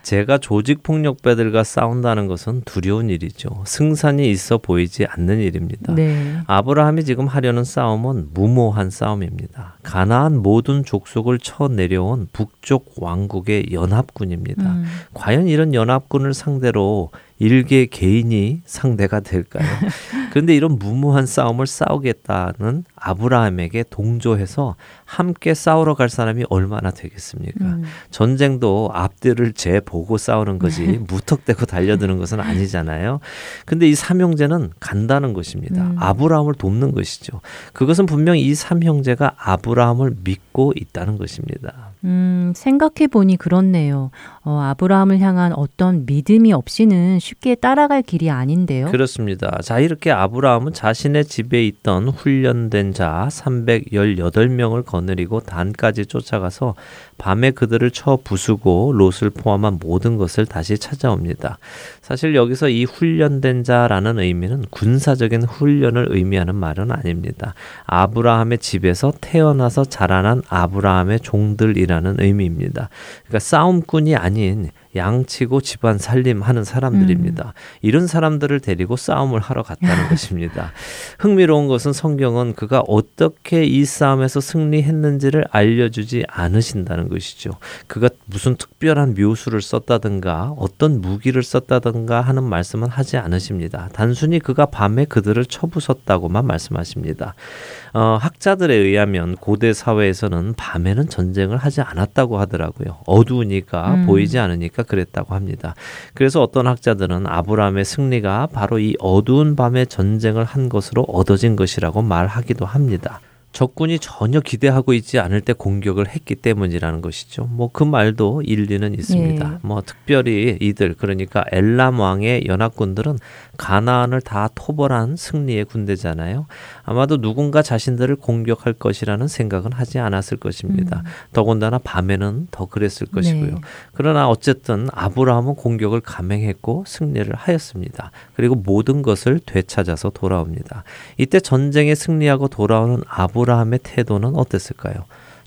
F: 제가 조직 폭력배들과 싸운다는 것은 두려운 일이죠. 승산이 있어 보이지 않는 일입니다.
A: 네.
F: 아브라함이 지금 하려는 싸움은 무모한 싸움입니다. 가나안 모든 족속을 쳐 내려온 북쪽 왕국의 연합군입니다.
A: 음,
F: 과연 이런 연합군을 상대로 일개 개인이 상대가 될까요? 그런데 이런 무모한 싸움을 싸우겠다는 아브라함에게 동조해서 함께 싸우러 갈 사람이 얼마나 되겠습니까?
A: 음,
F: 전쟁도 앞뒤를 재 보고 싸우는 거지 무턱대고 달려드는 것은 아니잖아요. 근데 이 삼형제는 간다는 것입니다.
A: 음.
F: 아브라함을 돕는 것이죠. 그것은 분명 이 삼형제가 아브라함을 믿고 있다는 것입니다.
A: 음, 생각해 보니 그렇네요. 어, 아브라함을 향한 어떤 믿음이 없이는 쉽게 따라갈 길이 아닌데요.
F: 그렇습니다. 자, 이렇게 아브라함은 자신의 집에 있던 훈련된 자 318명을 거느리고 단까지 쫓아가서 밤에 그들을 쳐 부수고 롯을 포함한 모든 것을 다시 찾아옵니다. 사실 여기서 이 훈련된 자라는 의미는 군사적인 훈련을 의미하는 말은 아닙니다. 아브라함의 집에서 태어나서 자라난 아브라함의 종들이라 는 의미입니다. 그러니까 싸움꾼이 아닌 양치고 집안 살림하는 사람들입니다. 이런 사람들을 데리고 싸움을 하러 갔다는 것입니다. 흥미로운 것은 성경은 그가 어떻게 이 싸움에서 승리했는지를 알려주지 않으신다는 것이죠. 그가 무슨 특별한 묘수를 썼다든가 어떤 무기를 썼다든가 하는 말씀은 하지 않으십니다. 단순히 그가 밤에 그들을 쳐부쉈다고만 말씀하십니다. 어, 학자들에 의하면 고대 사회에서는 밤에는 전쟁을 하지 않았다고 하더라고요. 어두우니까
A: 음.
F: 보이지 않으니까 그랬다고 합니다. 그래서 어떤 학자들은 아브라함의 승리가 바로 이 어두운 밤에 전쟁을 한 것으로 얻어진 것이라고 말하기도 합니다. 적군이 전혀 기대하고 있지 않을 때 공격을 했기 때문이라는 것이죠. 뭐 그 말도 일리는 있습니다.
A: 예.
F: 뭐 특별히 이들 그러니까 엘람 왕의 연합군들은 가나안을 다 토벌한 승리의 군대잖아요. 아마도 누군가 자신들을 공격할 것이라는 생각은 하지 않았을 것입니다. 더군다나 밤에는 더 그랬을 것이고요.
A: 네.
F: 그러나 어쨌든 아브라함은 공격을 감행했고 승리를 하였습니다. 그리고 모든 것을 되찾아서 돌아옵니다. 이때 전쟁에 승리하고 돌아오는 아브라함의 태도는 어땠을까요?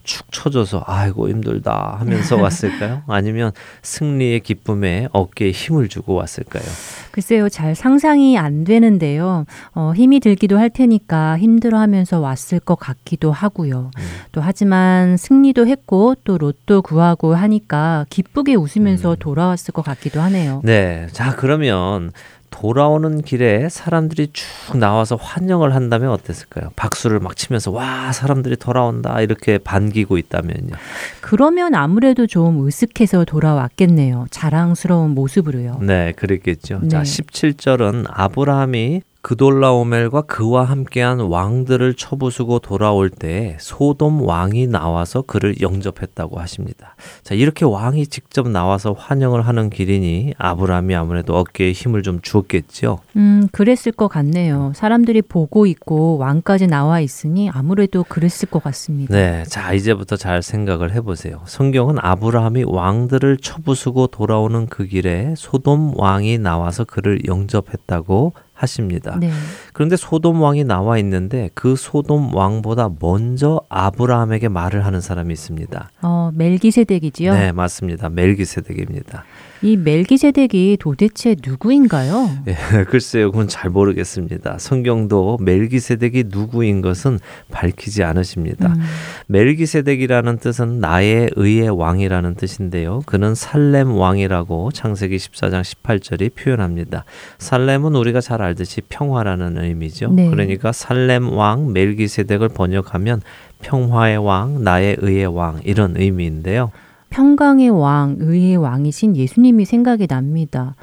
F: 축 처져서 아이고 힘들다 하면서 왔을까요? 아니면 승리의 기쁨에 어깨에 힘을 주고 왔을까요?
A: 글쎄요, 잘 상상이 안 되는데요. 어, 힘이 들기도 할 테니까 힘들어하면서 왔을 것 같기도 하고요.
F: 음.
A: 또 하지만 승리도 했고 또 로또 구하고 하니까 기쁘게 웃으면서 돌아왔을 것 같기도 하네요.
F: 네. 자, 그러면 돌아오는 길에 사람들이 쭉 나와서 환영을 한다면 어땠을까요? 박수를 막 치면서 와, 사람들이 돌아온다. 이렇게 반기고 있다면요.
A: 그러면 아무래도 좀 으슥해서 돌아왔겠네요. 자랑스러운 모습으로요.
F: 네, 그랬겠죠. 자,
A: 네.
F: 17절은 아브라함이 그돌라오멜과 그와 함께한 왕들을 쳐부수고 돌아올 때 소돔 왕이 나와서 그를 영접했다고 하십니다. 자, 이렇게 왕이 직접 나와서 환영을 하는 길이니 아브라함이 아무래도 어깨에 힘을 좀 주었겠죠.
A: 음, 그랬을 것 같네요. 사람들이 보고 있고 왕까지 나와 있으니 아무래도 그랬을 것 같습니다.
F: 네, 자 이제부터 잘 생각을 해 보세요. 성경은 아브라함이 왕들을 쳐부수고 돌아오는 그 길에 소돔 왕이 나와서 그를 영접했다고 하십니다.
A: 네.
F: 그런데 소돔 왕이 나와 있는데 그 소돔 왕보다 먼저 아브라함에게 말을 하는 사람이 있습니다.
A: 어, 멜기세덱이지요?
F: 네, 맞습니다. 멜기세덱입니다.
A: 이 멜기세덱이 도대체 누구인가요?
F: 예, 글쎄요, 그건 잘 모르겠습니다. 성경도 멜기세덱이 누구인 것은 밝히지 않으십니다.
A: 음,
F: 멜기세덱이라는 뜻은 나의 의의 왕이라는 뜻인데요. 그는 살렘 왕이라고 창세기 14장 18절이 표현합니다. 살렘은 우리가 잘 알듯이 평화라는 의미죠.
A: 네.
F: 그러니까 살렘 왕 멜기세덱을 번역하면 평화의 왕, 나의 의의 왕 이런 의미인데요.
A: 평강의 왕, 의의 왕이신 예수님이 생각이 납니다.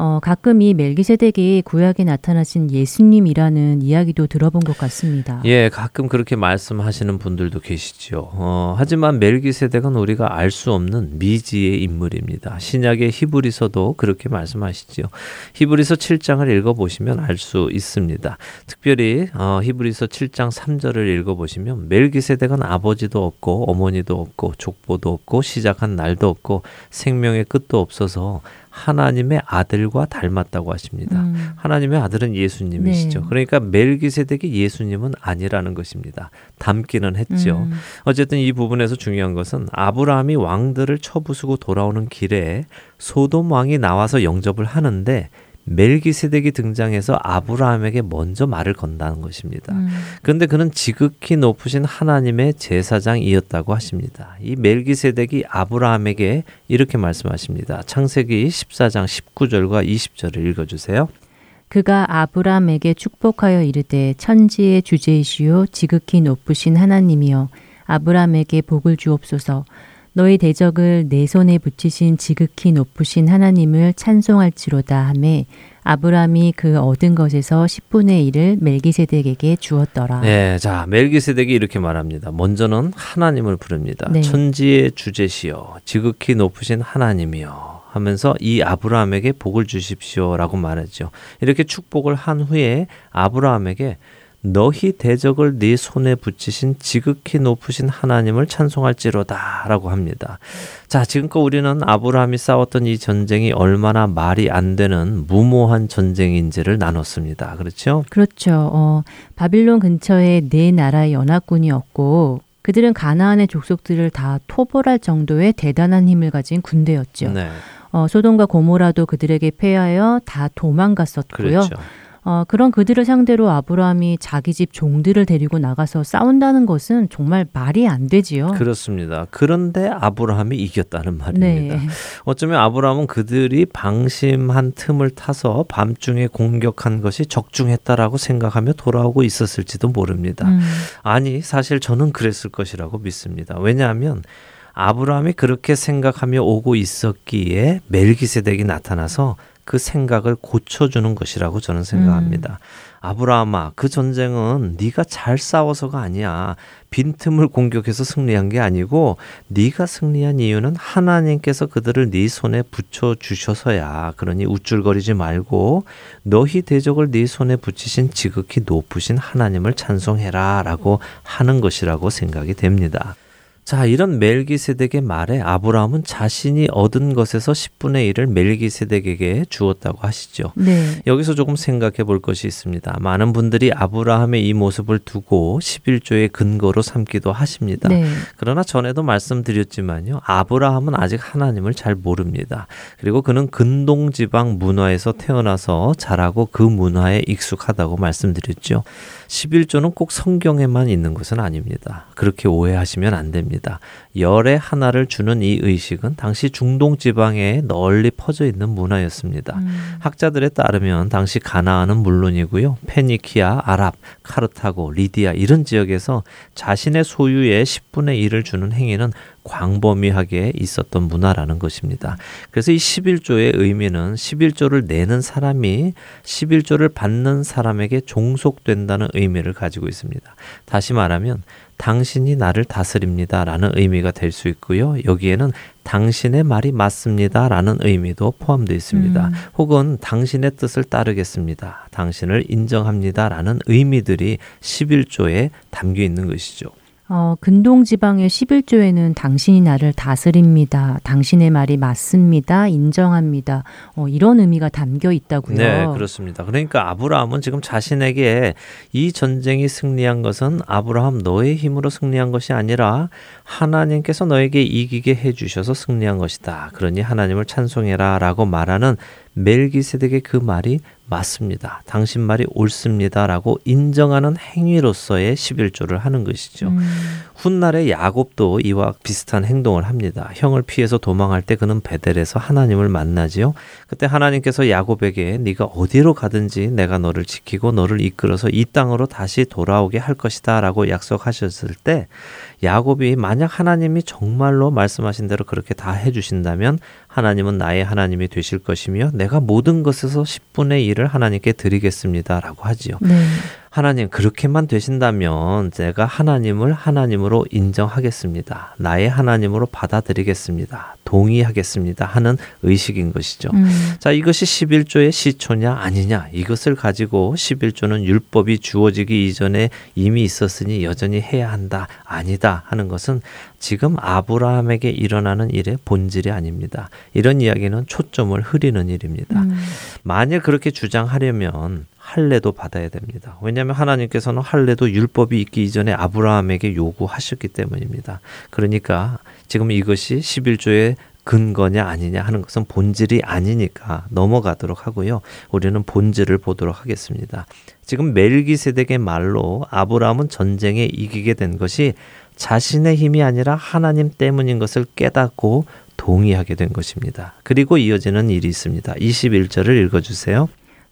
A: 어, 가끔 이 멜기세덱이 구약에 나타나신 예수님이라는 이야기도 들어본 것 같습니다.
F: 예, 가끔 그렇게 말씀하시는 분들도 계시죠. 어, 하지만 멜기세덱은 우리가 알 수 없는 미지의 인물입니다. 신약의 히브리서도 그렇게 말씀하시지요. 히브리서 7장을 읽어보시면 알 수 있습니다. 특별히 어, 히브리서 7장 3절을 읽어보시면 멜기세덱은 아버지도 없고 어머니도 없고 족보도 없고 시작한 날도 없고 생명의 끝도 없어서 하나님의 아들과 닮았다고 하십니다.
A: 음,
F: 하나님의 아들은 예수님이시죠.
A: 네.
F: 그러니까 멜기세덱이 예수님은 아니라는 것입니다. 닮기는 했죠.
A: 음,
F: 어쨌든 이 부분에서 중요한 것은 아브라함이 왕들을 쳐부수고 돌아오는 길에 소돔 왕이 나와서 영접을 하는데 멜기세덱이 등장해서 아브라함에게 먼저 말을 건다는 것입니다.
A: 음,
F: 그런데 그는 지극히 높으신 하나님의 제사장이었다고 하십니다. 이 멜기세덱이 아브라함에게 이렇게 말씀하십니다. 창세기 14장 19절과 20절을 읽어 주세요.
A: 그가 아브람에게 축복하여 이르되 천지의 주제이시요 지극히 높으신 하나님이여 아브람에게 복을 주옵소서 너희 대적을 내 손에 붙이신 지극히 높으신 하나님을 찬송할지로다 하매 아브람이 그 얻은 것에서 10분의 1을 멜기세덱에게 주었더라.
F: 네, 자 멜기세덱이 이렇게 말합니다. 먼저는 하나님을 부릅니다.
A: 네.
F: 천지의 주제시여, 지극히 높으신 하나님이여 하면서 이 아브라함에게 복을 주십시오라고 말하죠. 이렇게 축복을 한 후에 아브라함에게 너희 대적을 네 손에 붙이신 지극히 높으신 하나님을 찬송할지로다라고 합니다. 자, 지금껏 우리는 아브라함이 싸웠던 이 전쟁이 얼마나 말이 안 되는 무모한 전쟁인지를 나눴습니다. 그렇죠?
A: 그렇죠. 어, 바빌론 근처에 네 나라의 연합군이었고 그들은 가나안의 족속들을 다 토벌할 정도의 대단한 힘을 가진 군대였죠.
F: 네.
A: 어, 소돔과 고모라도 그들에게 패하여 다 도망갔었고요.
F: 그렇죠.
A: 어, 그런 그들을 상대로 아브라함이 자기 집 종들을 데리고 나가서 싸운다는 것은 정말 말이 안 되지요.
F: 그렇습니다. 그런데 아브라함이 이겼다는 말입니다.
A: 네.
F: 어쩌면 아브라함은 그들이 방심한 틈을 타서 밤중에 공격한 것이 적중했다라고 생각하며 돌아오고 있었을지도 모릅니다.
A: 음,
F: 아니, 사실 저는 그랬을 것이라고 믿습니다. 왜냐하면 아브라함이 그렇게 생각하며 오고 있었기에 멜기세덱이 나타나서 그 생각을 고쳐주는 것이라고 저는 생각합니다. 아브라함아, 그 전쟁은 네가 잘 싸워서가 아니야. 빈틈을 공격해서 승리한 게 아니고 네가 승리한 이유는 하나님께서 그들을 네 손에 붙여 주셔서야. 그러니 우쭐거리지 말고 너희 대적을 네 손에 붙이신 지극히 높으신 하나님을 찬송해라라고 하는 것이라고 생각이 됩니다. 자, 이런 멜기세덱의 말에 아브라함은 자신이 얻은 것에서 10분의 1을 멜기세덱에게 주었다고 하시죠.
A: 네.
F: 여기서 조금 생각해 볼 것이 있습니다. 많은 분들이 아브라함의 이 모습을 두고 11조의 근거로 삼기도 하십니다.
A: 네.
F: 그러나 전에도 말씀드렸지만요. 아브라함은 아직 하나님을 잘 모릅니다. 그리고 그는 근동 지방 문화에서 태어나서 자라고 그 문화에 익숙하다고 말씀드렸죠. 11조는 꼭 성경에만 있는 것은 아닙니다. 그렇게 오해하시면 안 됩니다. 의식입니다. 열의 하나를 주는 이 의식은 당시 중동 지방에 널리 퍼져 있는 문화였습니다.
A: 음.
F: 학자들에 따르면 당시 가나안은 물론이고요. 페니키아, 아랍, 카르타고, 리디아 이런 지역에서 자신의 소유의 10분의 1을 주는 행위는 광범위하게 있었던 문화라는 것입니다. 그래서 이 11조의 의미는 11조를 내는 사람이 11조를 받는 사람에게 종속된다는 의미를 가지고 있습니다. 다시 말하면 당신이 나를 다스립니다 라는 의미가 될 수 있고요. 여기에는 당신의 말이 맞습니다 라는 의미도 포함되어 있습니다.
A: 음.
F: 혹은 당신의 뜻을 따르겠습니다. 당신을 인정합니다 라는 의미들이 11조에 담겨 있는 것이죠.
A: 어, 근동 지방의 11조에는 당신이 나를 다스립니다. 당신의 말이 맞습니다. 인정합니다. 어, 이런 의미가 담겨 있다고요.
F: 네, 그렇습니다. 그러니까 아브라함은 지금 자신에게 이 전쟁이 승리한 것은 아브라함 너의 힘으로 승리한 것이 아니라 하나님께서 너에게 이기게 해 주셔서 승리한 것이다. 그러니 하나님을 찬송해라 라고 말하는 멜기세덱의 그 말이 맞습니다. 당신 말이 옳습니다라고 인정하는 행위로서의 11조를 하는 것이죠.
A: 음.
F: 훗날에 야곱도 이와 비슷한 행동을 합니다. 형을 피해서 도망할 때 그는 베델에서 하나님을 만나지요. 그때 하나님께서 야곱에게 네가 어디로 가든지 내가 너를 지키고 너를 이끌어서 이 땅으로 다시 돌아오게 할 것이다라고 약속하셨을 때 야곱이 만약 하나님이 정말로 말씀하신 대로 그렇게 다 해주신다면 하나님은 나의 하나님이 되실 것이며 내가 모든 것에서 10분의 1을 하나님께 드리겠습니다라고 하지요.
A: 네.
F: 하나님 그렇게만 되신다면 제가 하나님을 하나님으로 인정하겠습니다. 나의 하나님으로 받아들이겠습니다. 동의하겠습니다. 하는 의식인 것이죠.
A: 음.
F: 자, 이것이 11조의 시초냐 아니냐 이것을 가지고 11조는 율법이 주어지기 이전에 이미 있었으니 여전히 해야 한다. 아니다 하는 것은 지금 아브라함에게 일어나는 일의 본질이 아닙니다. 이런 이야기는 초점을 흐리는 일입니다.
A: 음.
F: 만일 그렇게 주장하려면 할례도 받아야 됩니다. 왜냐하면 하나님께서는 할례도 율법이 있기 이전에 아브라함에게 요구하셨기 때문입니다. 그러니까 지금 이것이 11조의 근거냐 아니냐 하는 것은 본질이 아니니까 넘어가도록 하고요. 우리는 본질을 보도록 하겠습니다. 지금 멜기세덱의 말로 아브라함은 전쟁에 이기게 된 것이 자신의 힘이 아니라 하나님 때문인 것을 깨닫고 동의하게 된 것입니다. 그리고 이어지는 일이 있습니다. 21절을 읽어주세요.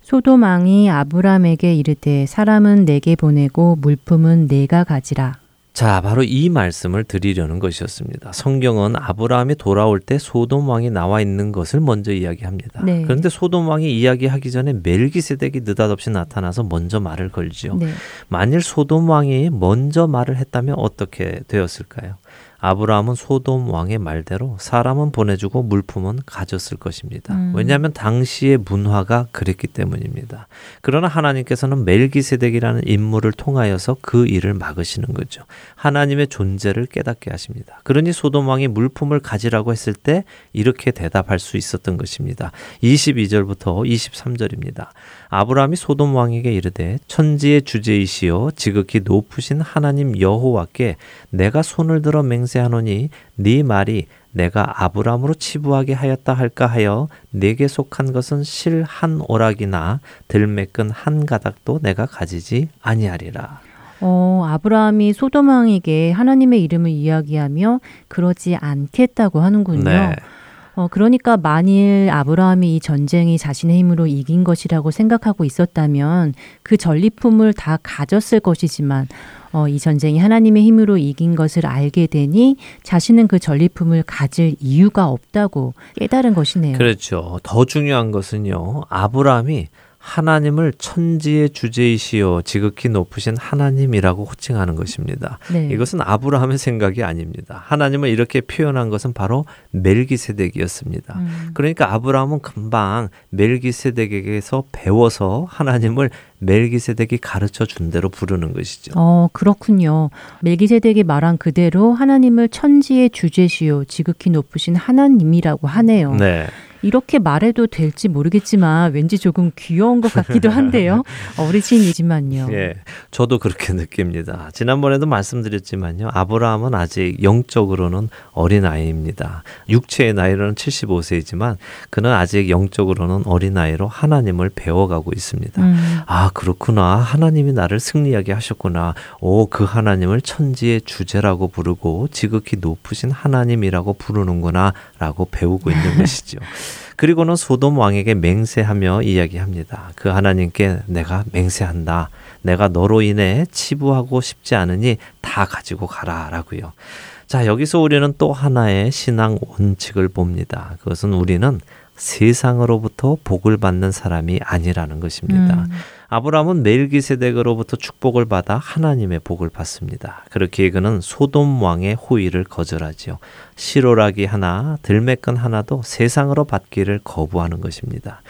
A: 소돔 왕이 아브람에게 이르되 사람은 내게 보내고 물품은 내가 가지라.
F: 자, 바로 이 말씀을 드리려는 것이었습니다. 성경은 아브라함이 돌아올 때 소돔 왕이 나와 있는 것을 먼저 이야기합니다.
A: 네.
F: 그런데 소돔 왕이 이야기하기 전에 멜기세덱이 느닷없이 나타나서 먼저 말을 걸지요.
A: 네.
F: 만일 소돔 왕이 먼저 말을 했다면 어떻게 되었을까요? 아브라함은 소돔 왕의 말대로 사람은 보내주고 물품은 가졌을 것입니다.
A: 음.
F: 왜냐하면 당시의 문화가 그랬기 때문입니다. 그러나 하나님께서는 멜기세덱이라는 인물을 통하여서 그 일을 막으시는 거죠. 하나님의 존재를 깨닫게 하십니다. 그러니 소돔 왕이 물품을 가지라고 했을 때 이렇게 대답할 수 있었던 것입니다. 22절부터 23절입니다. 아브라함이 소돔 왕에게 이르되 천지의 주제이시여 지극히 높으신 하나님 여호와께 내가 손을 들어 맹 세하노니 네 말이 내가 아브라함으로 치부하게 하였다 할까 하여 내게 속한 것은 실 한 오락이나 들매끈 한 가닥도 내가 가지지 아니하리라.
A: 어, 아브라함이 소돔 왕에게 하나님의 이름을 이야기하며 그러지 않겠다고 하는군요.
F: 네.
A: 어, 그러니까 만일 아브라함이 이 전쟁이 자신의 힘으로 이긴 것이라고 생각하고 있었다면 그 전리품을 다 가졌을 것이지만 어, 이 전쟁이 하나님의 힘으로 이긴 것을 알게 되니 자신은 그 전리품을 가질 이유가 없다고 깨달은 것이네요.
F: 그렇죠. 더 중요한 것은요. 아브라함이 하나님을 천지의 주제이시여 지극히 높으신 하나님이라고 호칭하는 것입니다.
A: 네.
F: 이것은 아브라함의 생각이 아닙니다. 하나님을 이렇게 표현한 것은 바로 멜기세덱이었습니다.
A: 음.
F: 그러니까 아브라함은 금방 멜기세덱에게서 배워서 하나님을 멜기세덱이 가르쳐 준 대로 부르는 것이죠.
A: 어, 그렇군요. 멜기세덱이 말한 그대로 하나님을 천지의 주제시요 지극히 높으신 하나님이라고 하네요.
F: 네.
A: 이렇게 말해도 될지 모르겠지만 왠지 조금 귀여운 것 같기도 한데요. 어르신이지만요.
F: 예, 저도 그렇게 느낍니다. 지난번에도 말씀드렸지만요. 아브라함은 아직 영적으로는 어린 아이입니다. 육체의 나이로는 75세이지만 그는 아직 영적으로는 어린 아이로 하나님을 배워가고 있습니다.
A: 음.
F: 아, 그렇구나. 하나님이 나를 승리하게 하셨구나. 오, 그 하나님을 천지의 주제라고 부르고 지극히 높으신 하나님이라고 부르는구나. 라고 배우고 있는 것이죠. 그리고는 소돔 왕에게 맹세하며 이야기합니다. 그 하나님께 내가 맹세한다. 내가 너로 인해 치부하고 싶지 않으니 다 가지고 가라라고요. 자, 여기서 우리는 또 하나의 신앙 원칙을 봅니다. 그것은 우리는 세상으로부터 복을 받는 사람이 아니라는 것입니다.
A: 음.
F: 아브라함은 멜기세덱으로부터 축복을 받아 하나님의 복을 받습니다. 그렇기에 그는 소돔 왕의 호의를 거절하지요. 시로라기 하나, 들매끈 하나도 세상으로 받기를 거부하는 것입니다.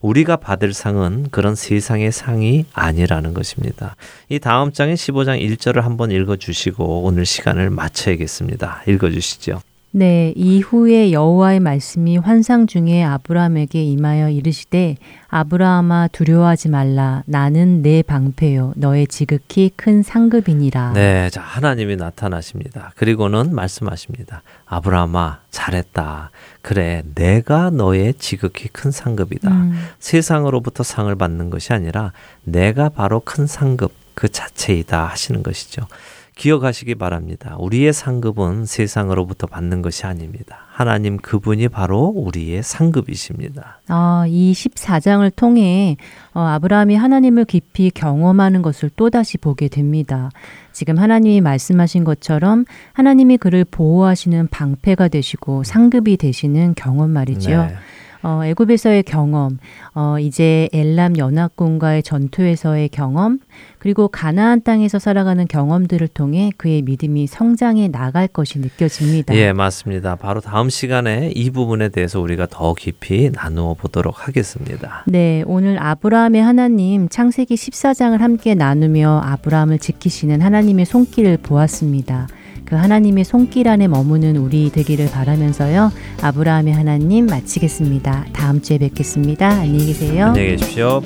F: 우리가 받을 상은 그런 세상의 상이 아니라는 것입니다. 이 다음 장의 15장 1절을 한번 읽어 주시고 오늘 시간을 마쳐야겠습니다. 읽어 주시죠.
A: 네, 이후에 여호와의 말씀이 환상 중에 아브라함에게 임하여 이르시되 아브라함아 두려워하지 말라 나는 내 방패요 너의 지극히 큰 상급이니라.
F: 네, 자 하나님이 나타나십니다. 그리고는 말씀하십니다. 아브라함아 잘했다. 그래, 내가 너의 지극히 큰 상급이다.
A: 음.
F: 세상으로부터 상을 받는 것이 아니라 내가 바로 큰 상급 그 자체이다 하시는 것이죠. 기억하시기 바랍니다. 우리의 상급은 세상으로부터 받는 것이 아닙니다. 하나님 그분이 바로 우리의 상급이십니다.
A: 아, 이 14장을 통해 어, 아브라함이 하나님을 깊이 경험하는 것을 또다시 보게 됩니다. 지금 하나님이 말씀하신 것처럼 하나님이 그를 보호하시는 방패가 되시고 상급이 되시는 경험 말이죠.
F: 네.
A: 어, 애굽에서의 경험, 어, 이제 엘람 연합군과의 전투에서의 경험, 그리고 가나안 땅에서 살아가는 경험들을 통해 그의 믿음이 성장해 나갈 것이 느껴집니다.
F: 예, 맞습니다. 바로 다음 시간에 이 부분에 대해서 우리가 더 깊이 나누어 보도록 하겠습니다.
A: 네, 오늘 아브라함의 하나님 창세기 14장을 함께 나누며 아브라함을 지키시는 하나님의 손길을 보았습니다. 그 하나님의 손길 안에 머무는 우리 되기를 바라면서요. 아브라함의 하나님 마치겠습니다. 다음 주에 뵙겠습니다. 안녕히 계세요.
F: 안녕히 계십시오.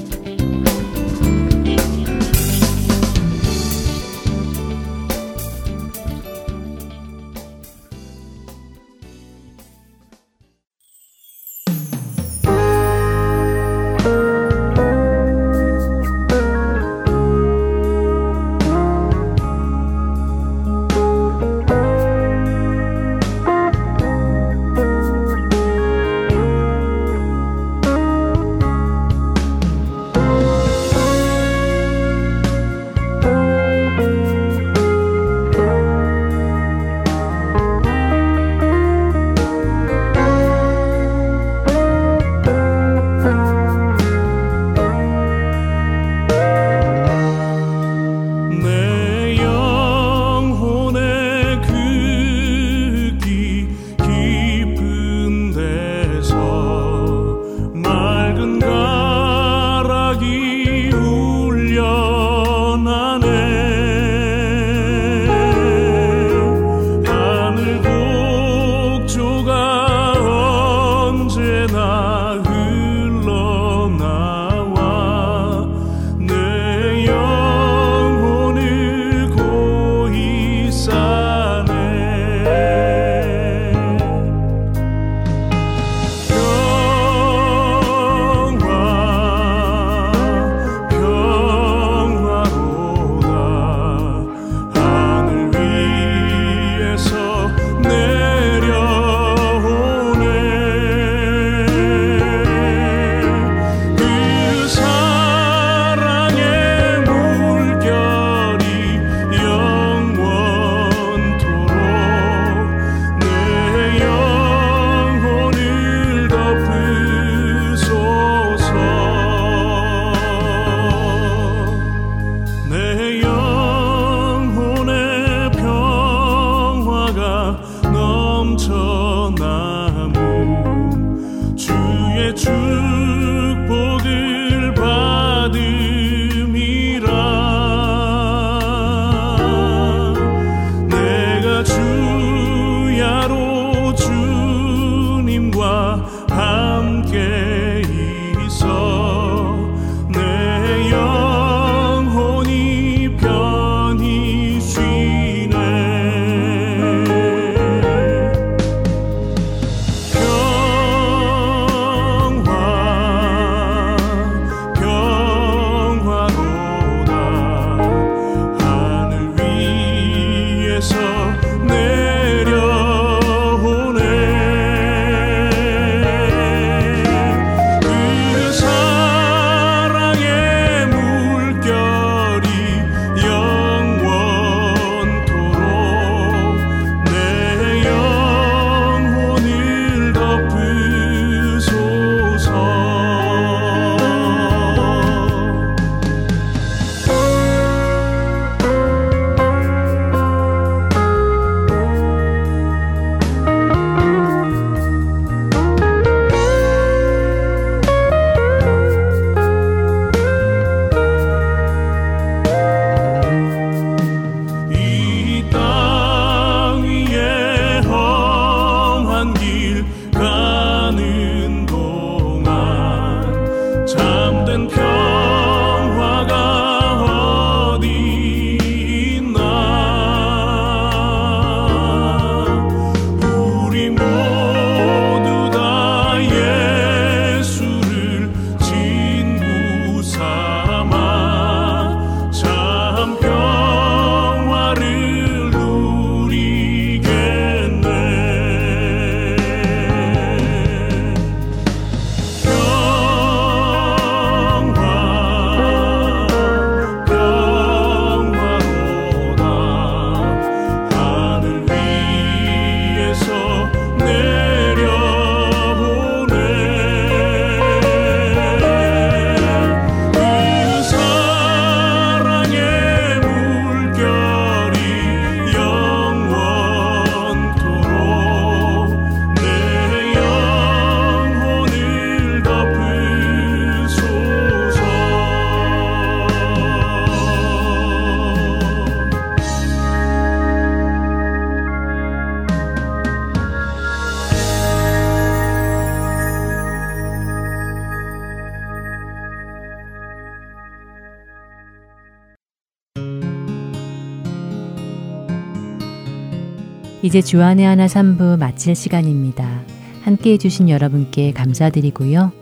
A: 이제 주안의 하나 3부 마칠 시간입니다. 함께 해주신 여러분께 감사드리고요.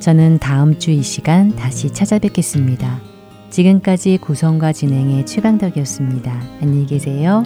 A: 저는 다음 주 이 시간 다시 찾아뵙겠습니다. 지금까지 구성과 진행의 최강덕이었습니다. 안녕히 계세요.